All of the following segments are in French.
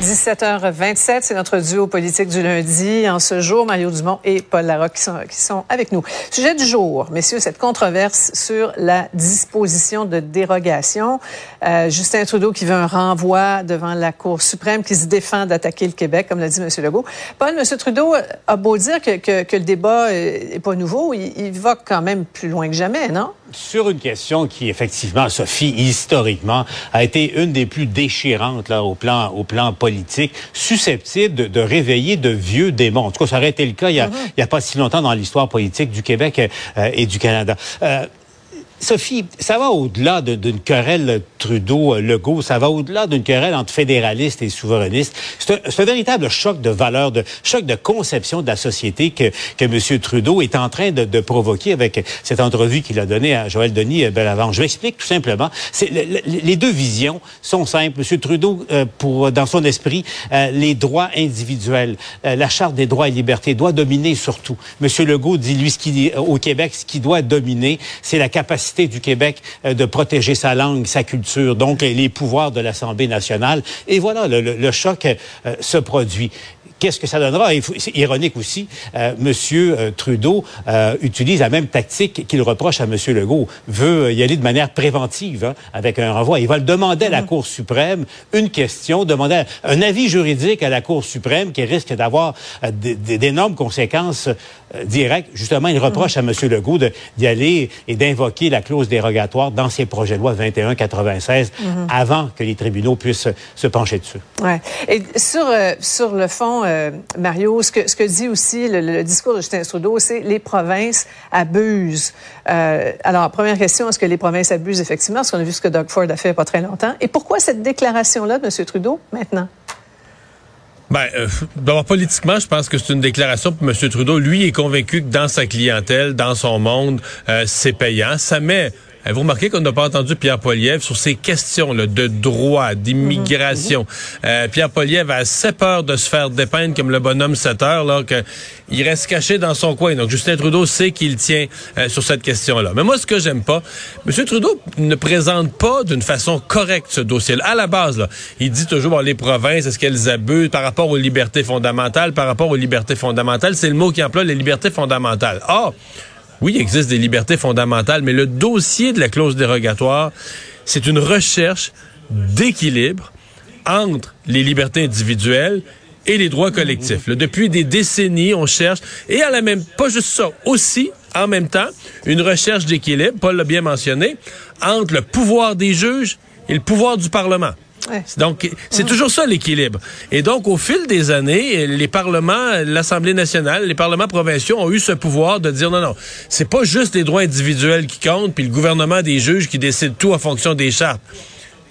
17h27, c'est notre duo politique du lundi. En ce jour, Mario Dumont et Paul Larocque qui sont, qui sont avec nous. Sujet du jour, messieurs, cette controverse sur la disposition de dérogation. Euh, Justin Trudeau qui veut un renvoi devant la Cour suprême, qui se défend d'attaquer le Québec, comme l'a dit M. Legault. Paul, M. Trudeau a beau dire que, le débat est pas nouveau, il, va quand même plus loin que jamais, non? Sur une question qui, effectivement, Sophie, historiquement, a été une des plus déchirantes au plan politique, susceptible de, de réveiller de vieux démons. En tout cas, ça aurait été le cas il n'y a, mm-hmm. a, pas si longtemps dans l'histoire politique du Québec euh, et du Canada. Euh, Sophie, ça va au-delà d'une querelle Trudeau-Legault, ça va au-delà d'une querelle entre fédéralistes et souverainistes. C'est un, véritable choc de valeur, de choc de conception de la société que, que M. Trudeau est en train de, provoquer avec cette entrevue qu'il a donnée à Joël Denis euh, Bellavance. Je m'explique tout simplement. Le, les deux visions sont simples. M. Trudeau, euh, dans son esprit, euh, les droits individuels, la charte des droits et libertés doit dominer surtout. M. Legault dit lui ce qui au Québec, ce qui doit dominer, c'est la capacité du Québec euh, de protéger sa langue, sa culture, donc les pouvoirs de l'Assemblée nationale. Et voilà, le, le, le choc euh, se produit. Qu'est-ce que ça donnera? C'est ironique aussi, euh, M. Euh, Trudeau euh, utilise la même tactique qu'il reproche à M. Legault, veut y aller de manière préventive hein, avec un renvoi. Il va le demander à la mm-hmm. Cour suprême une question, demander un avis juridique à la Cour suprême qui risque d'avoir d'énormes conséquences euh, directes. Justement, il reproche à M. Legault d'y aller et d'invoquer la clause dérogatoire dans ses projets de loi 2196 mm -hmm. avant que les tribunaux puissent se pencher dessus. Ouais. Et sur, euh, sur le fond, euh, Mario, ce que, ce que dit aussi le, le discours de Justin Trudeau, c'est les provinces abusent. Euh, alors, première question, est-ce que les provinces abusent effectivement? Parce qu'on a vu ce que Doug Ford a fait il n'y a pas très longtemps. Et pourquoi cette déclaration-là de M. Trudeau maintenant? Ben, euh, d'abord, politiquement, je pense que c'est une déclaration pour M. Trudeau. Lui est convaincu que dans sa clientèle, dans son monde, euh, c'est payant. Ça met vous remarquez qu'on n'a pas entendu Pierre Poliev sur ces questions là, de droit, d'immigration. Mm-hmm. Euh, Pierre Poliev a assez peur de se faire dépeindre comme le bonhomme 7 heures, là, qu'il reste caché dans son coin. Donc Justin Trudeau sait qu'il tient euh, sur cette question-là. Mais moi, ce que j'aime pas, M. Trudeau ne présente pas d'une façon correcte ce dossier-là. À la base, là, il dit toujours bon, les provinces, est-ce qu'elles abusent par rapport aux libertés fondamentales, par rapport aux libertés fondamentales, c'est le mot qui emploie les libertés fondamentales. Or, oui, il existe des libertés fondamentales, mais le dossier de la clause dérogatoire, c'est une recherche d'équilibre entre les libertés individuelles et les droits collectifs. depuis des décennies, on cherche, et à la même, pas juste ça, aussi, en même temps, une recherche d'équilibre, Paul l'a bien mentionné, entre le pouvoir des juges et le pouvoir du Parlement. Ouais. Donc, c'est toujours ça l'équilibre. Et donc, au fil des années, les parlements, l'Assemblée nationale, les parlements provinciaux ont eu ce pouvoir de dire non, non, c'est pas juste les droits individuels qui comptent, puis le gouvernement des juges qui décide tout en fonction des chartes.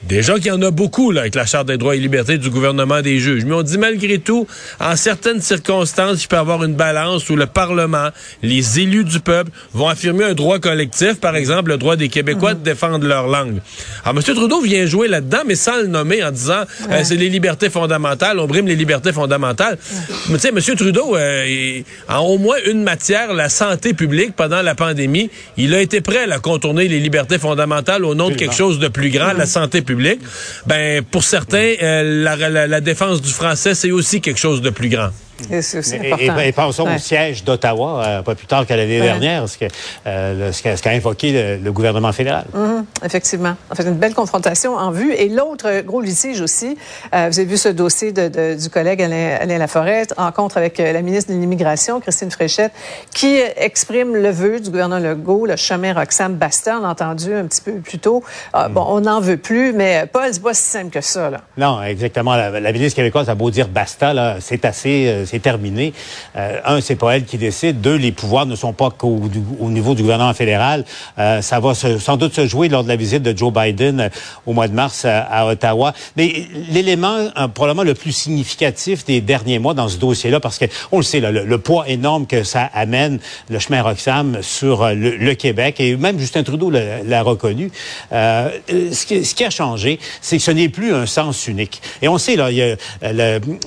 Déjà qu'il y en a beaucoup là, avec la Charte des droits et libertés du gouvernement des juges. Mais on dit malgré tout, en certaines circonstances, il peut y avoir une balance où le Parlement, les élus du peuple vont affirmer un droit collectif, par exemple le droit des Québécois de défendre leur langue. Alors M. Trudeau vient jouer là-dedans, mais sans le nommer en disant euh, ouais. euh, c'est les libertés fondamentales, on brime les libertés fondamentales. Ouais. Mais tu sais, M. Trudeau, euh, en au moins une matière, la santé publique pendant la pandémie, il a été prêt à contourner les libertés fondamentales au nom de quelque chose de plus grand, la santé publique public, ben pour certains, euh, la défense du français, c'est aussi quelque chose de plus grand. Et, et, et, pensons ouais. au siège d'Ottawa, euh, pas plus tard qu'à l'année ouais. dernière, ce qu'a euh, ce qu invoqué le, le, gouvernement fédéral. -hmm. Effectivement. En fait, une belle confrontation en vue. Et l'autre gros litige aussi, euh, vous avez vu ce dossier de, de, du collègue Alain, Alain Laforêt, rencontre avec la ministre de l'Immigration, Christine Fréchette, qui exprime le vœu du gouvernement Legault, le chemin Roxham Basta, on a entendu un petit peu plus tôt. Mm. Bon, on n'en veut plus, mais Paul, c'est pas si simple que ça. Là. Non, exactement. La, la ministre québécoise a beau dire Basta, c'est assez c'est terminé. Euh, un, c'est pas elle qui décide. Deux, les pouvoirs ne sont pas qu'au au niveau du gouvernement fédéral. Euh, ça va se, sans doute se jouer lors de la visite de Joe Biden euh, au mois de mars à, à Ottawa. Mais l'élément euh, probablement le plus significatif des derniers mois dans ce dossier-là, parce que on le sait, là, le, le, poids énorme que ça amène le chemin Roxham sur euh, le, Québec, et même Justin Trudeau l'a reconnu. Ce qui, ce, qui, a changé, c'est que ce n'est plus un sens unique. Et on sait là,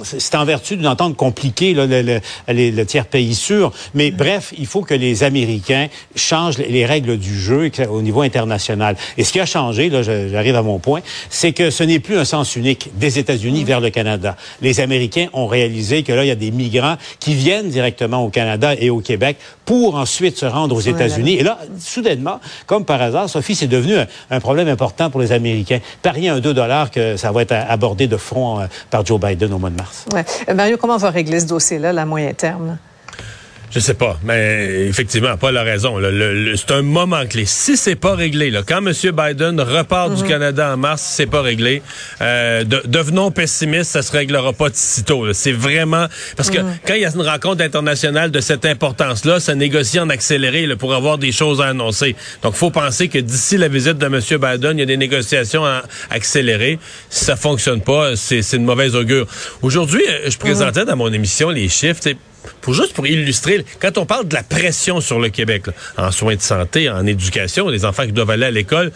c'est en vertu d'une entente compliquée le, le, le, tiers pays sûr. Mais bref, il faut que les Américains changent les règles du jeu au niveau international. Et ce qui a changé, là, j'arrive à mon point, c'est que ce n'est plus un sens unique des États-Unis vers le Canada. Les Américains ont réalisé que là, il y a des migrants qui viennent directement au Canada et au Québec pour ensuite se rendre aux États-Unis. Et là, soudainement, comme par hasard, Sophie, c'est devenu un, problème important pour les Américains. Parier un 2 dollars que ça va être abordé de front euh, par Joe Biden au mois de mars. Ouais. Euh, Mario, comment on va régler dossier-là, à moyen terme? Je sais pas, mais effectivement, pas la raison. c'est un moment clé. Si c'est pas réglé, là, quand M. Biden repart du mhm. Canada en mars, si c'est pas réglé, euh, devenons pessimistes, ça se réglera pas de sitôt. C'est vraiment parce que mhm. quand il y a une rencontre internationale de cette importance-là, ça négocie en accéléré là, pour avoir des choses à annoncer. Donc, faut penser que d'ici la visite de M. Biden, il y a des négociations à accélérer. Si ça fonctionne pas, c'est une mauvaise augure. Aujourd'hui, euh, je présentais mhm. dans mon émission les chiffres pour juste pour illustrer, quand on parle de la pression sur le Québec, en soins de santé, en éducation, les enfants qui doivent aller à l'école,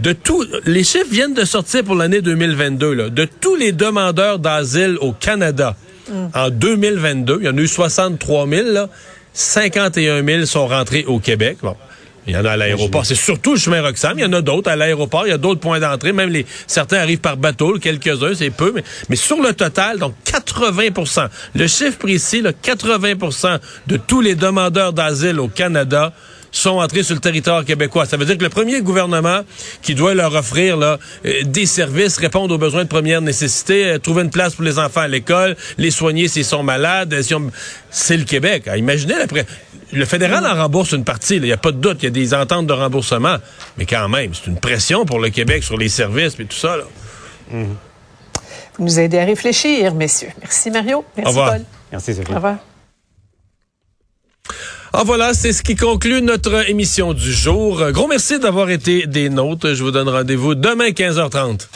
de tout, les chiffres viennent de sortir pour l'année 2022, là, de tous les demandeurs d'asile au Canada. Mm. En 2022, il y en a eu 63 000, là, 51 000 sont rentrés au Québec. Bon. Il y en a à l'aéroport. C'est surtout le chemin Roxham. Il y en a d'autres à l'aéroport. Il y a d'autres points d'entrée. Même les certains arrivent par bateau. Quelques-uns, c'est peu. Mais, mais sur le total, donc 80% Le chiffre précis, là, 80% de tous les demandeurs d'asile au Canada sont entrés sur le territoire québécois. Ça veut dire que le premier gouvernement qui doit leur offrir là, euh, des services, répondre aux besoins de première nécessité, euh, trouver une place pour les enfants à l'école, les soigner s'ils sont malades, c'est le Québec. imaginez après. Le fédéral en rembourse une partie, il n'y a pas de doute, il y a des ententes de remboursement. Mais quand même, c'est une pression pour le Québec sur les services et tout ça. Là. Vous nous aidez à réfléchir, messieurs. Merci Mario. Merci Paul. Merci Sophie. Au revoir. Ah voilà, c'est ce qui conclut notre émission du jour. Gros merci d'avoir été des nôtres. Je vous donne rendez-vous demain 15h30.